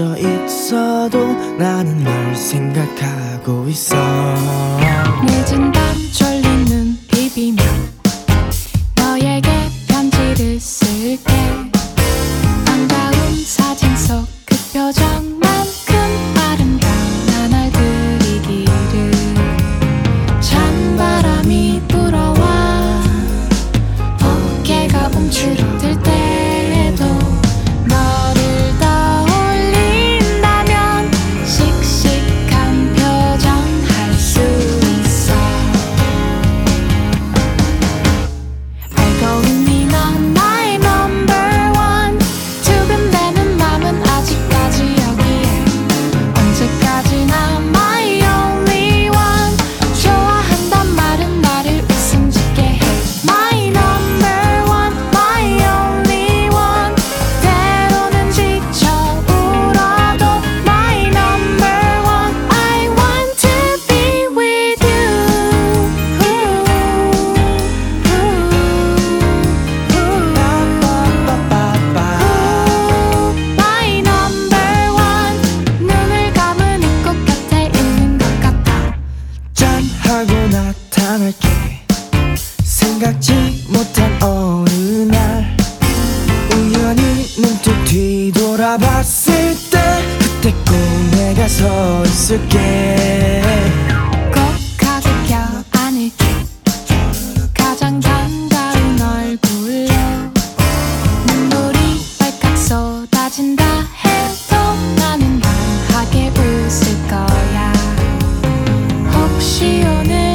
떨어져 있어도 나는 널 생각하고 있어. 빠진다 해도 나는 환하게 웃을 거야. 혹시 오늘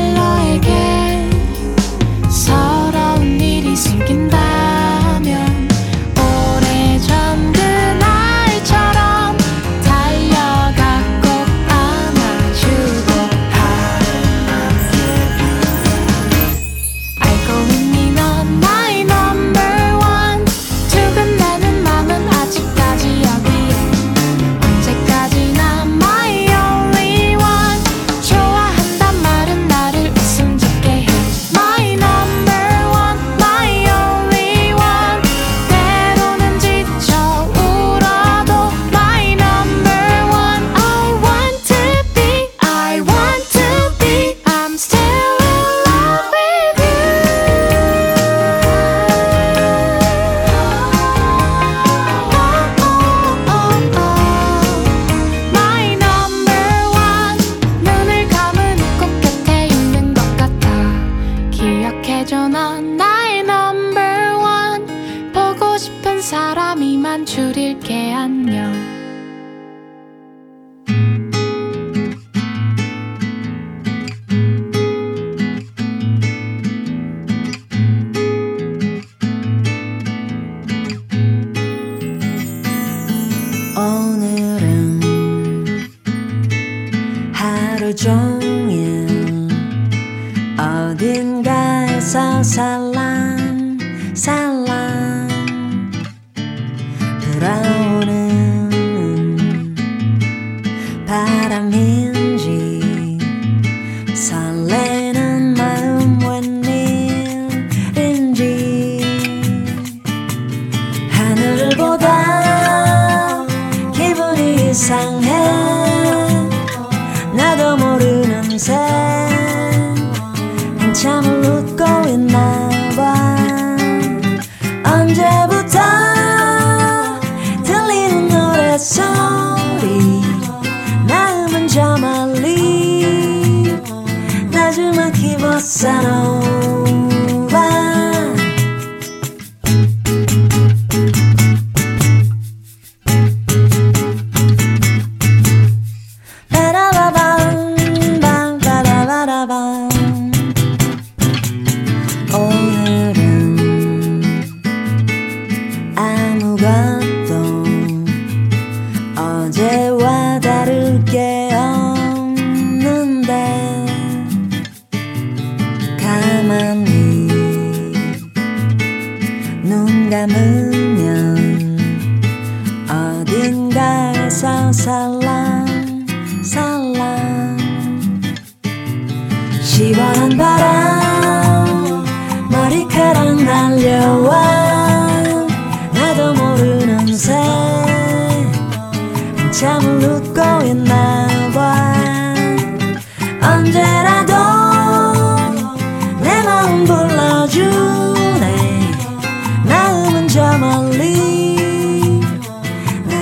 마음은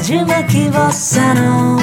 저 멀리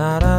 나라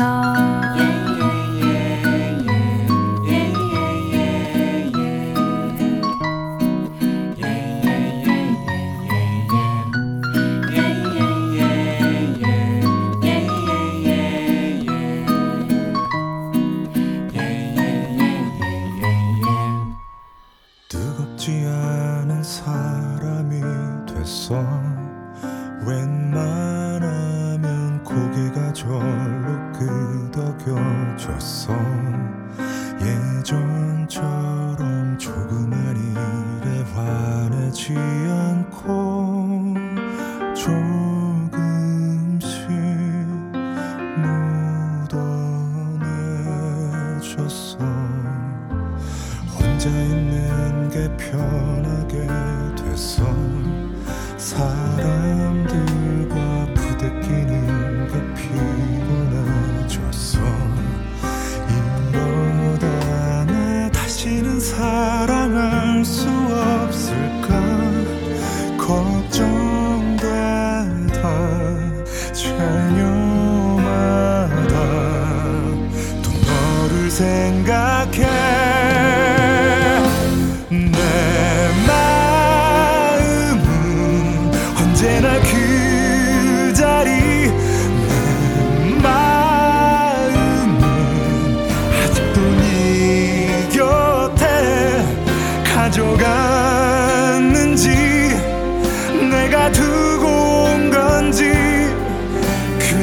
기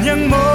그냥 멀어진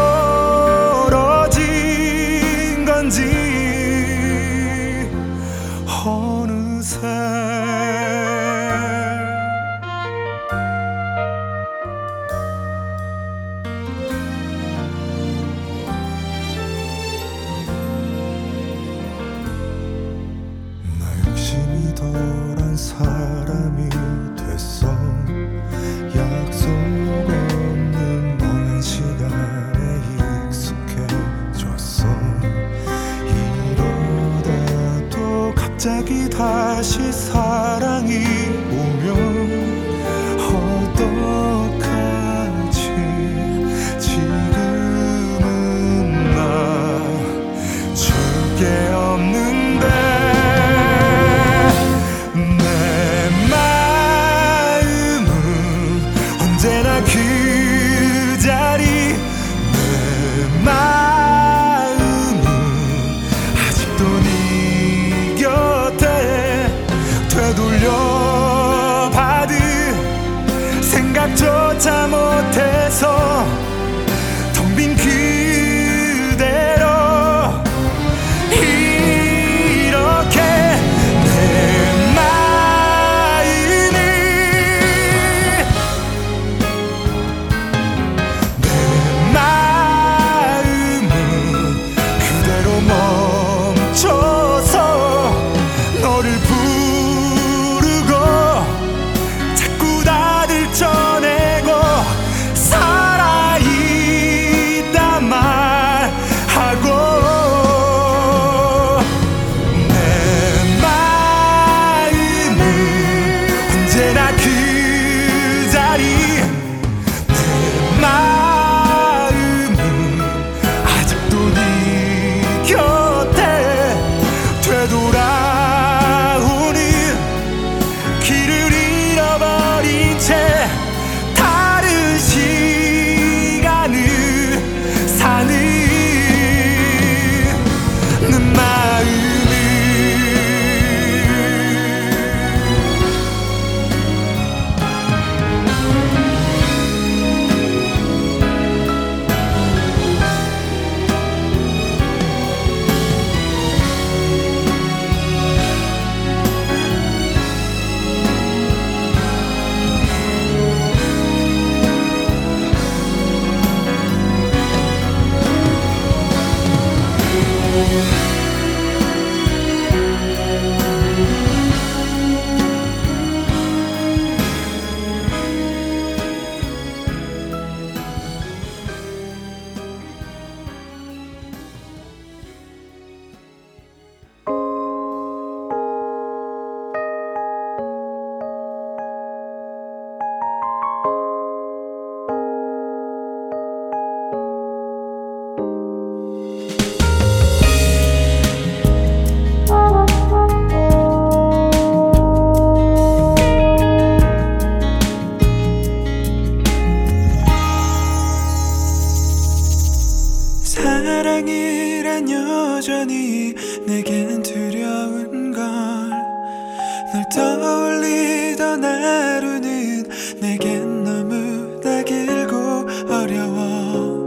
시간이 내겐 두려운 걸널 떠올리던 하루는 내겐 너무나 길고 어려워.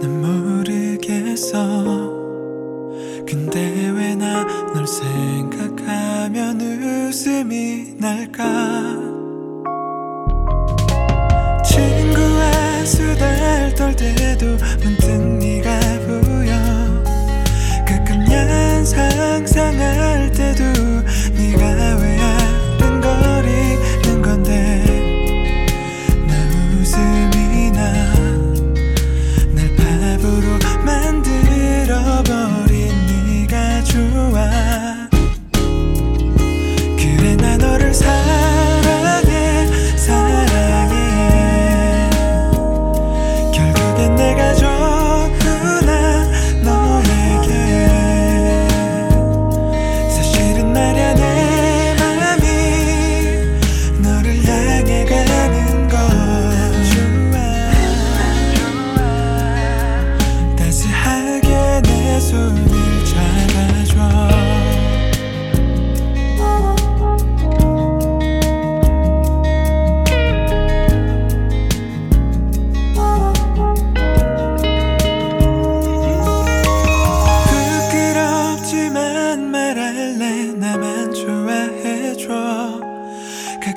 난 모르겠어. 근데 왜 나 널 생각하면 웃음이 날까? 친구와 수다를 떨 때도 문득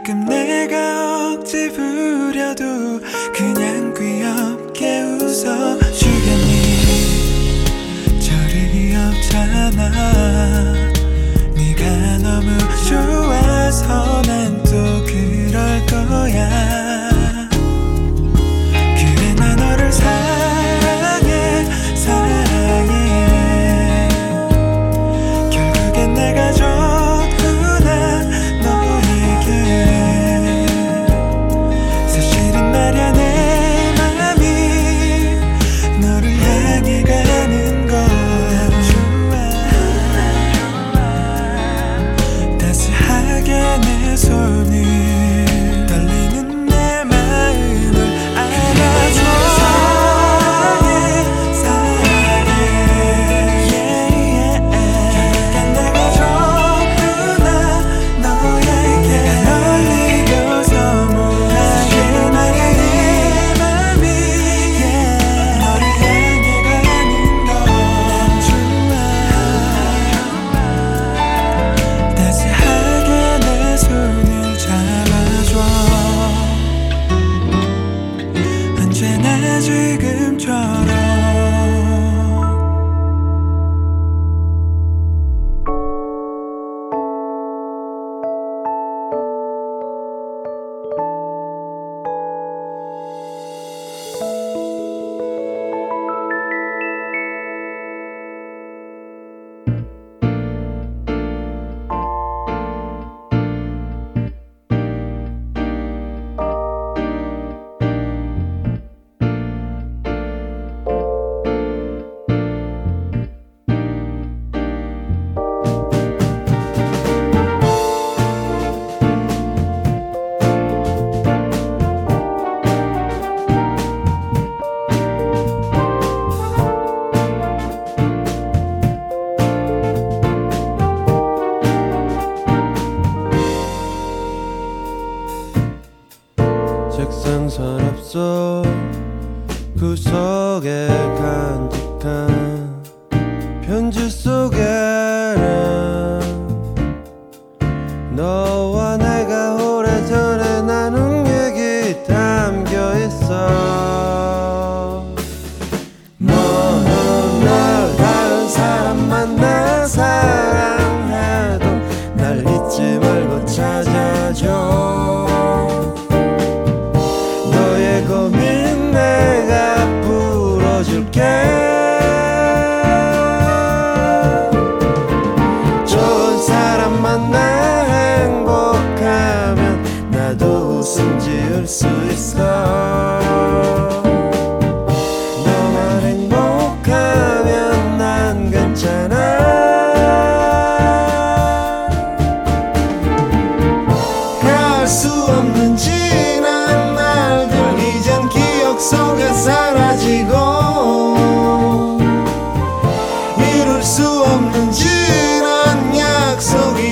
가끔 내가 억지 부려도 그냥 귀엽게 웃어 주겠니? 저를 귀엽잖아. 네가 너무 좋아서 난 또 그럴 거야.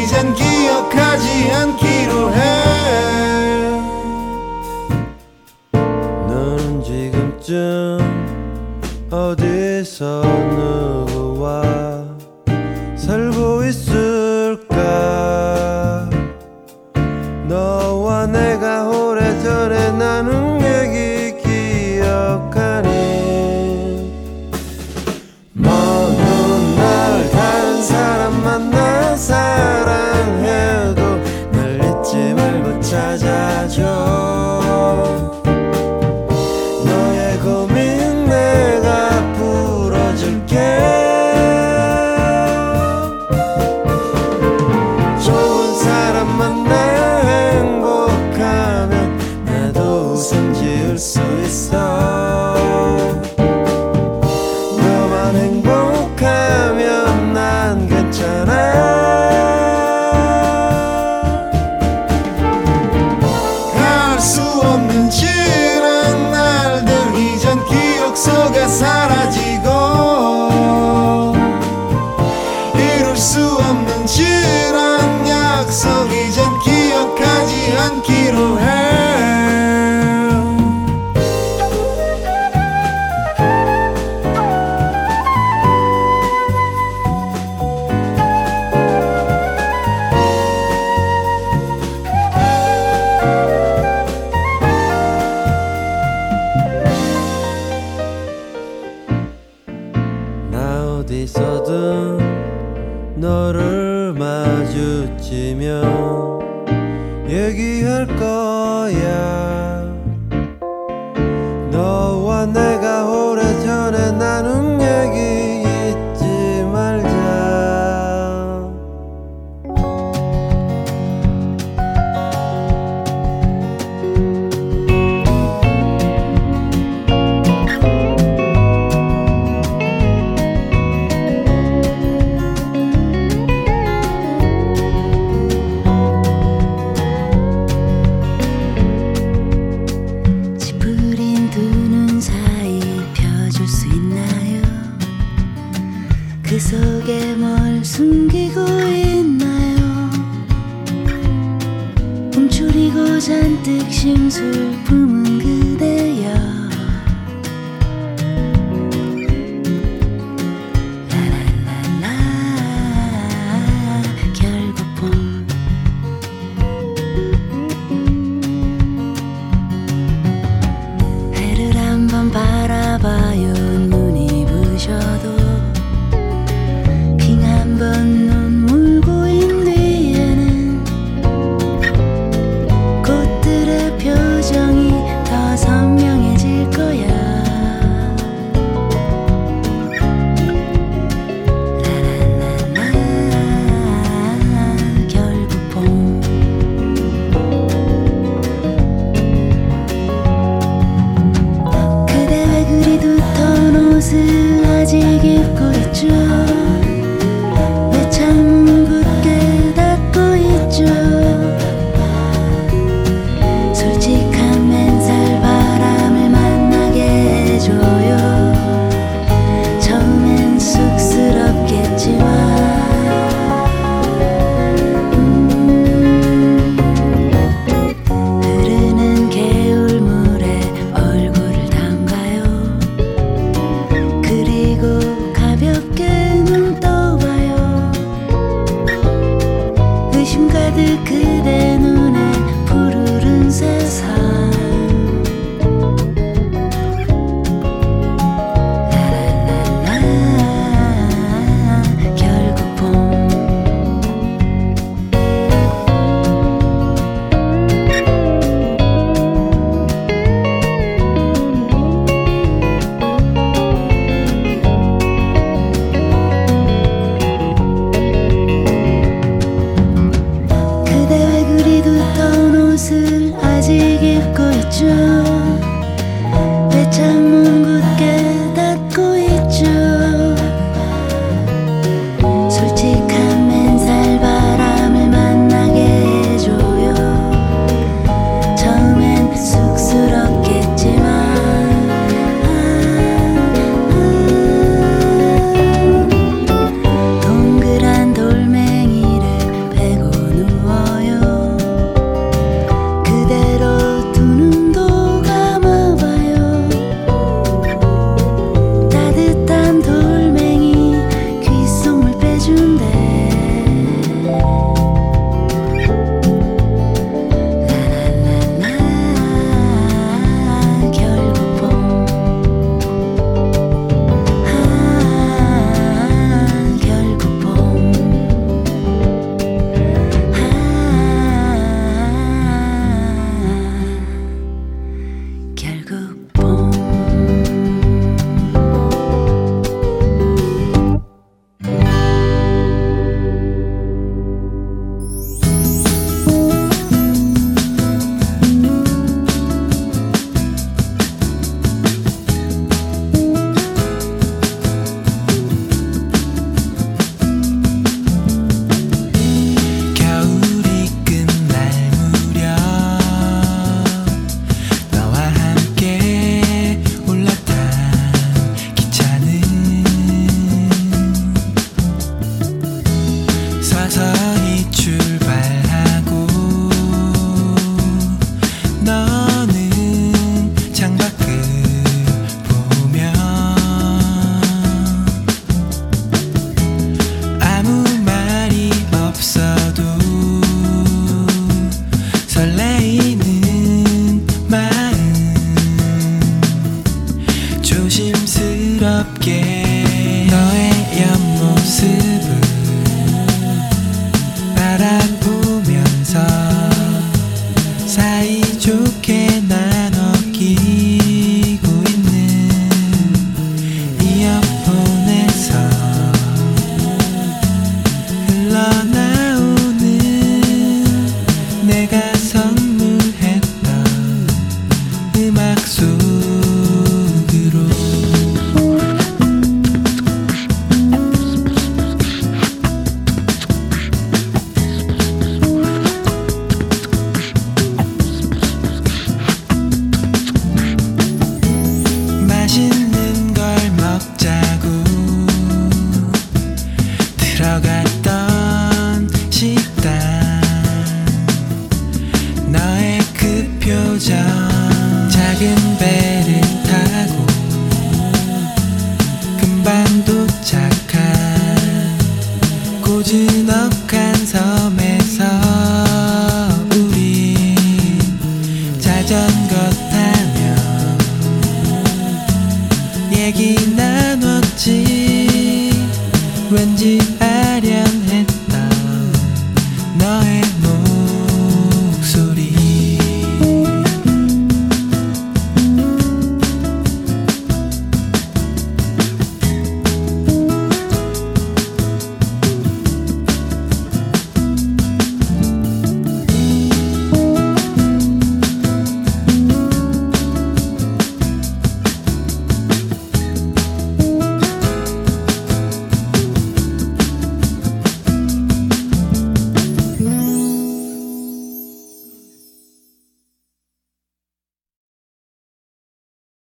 이젠 기억하지 않기로 해. 너는 지금쯤 어디서 눈 너를 마주치면 얘기할 거야. 너와 내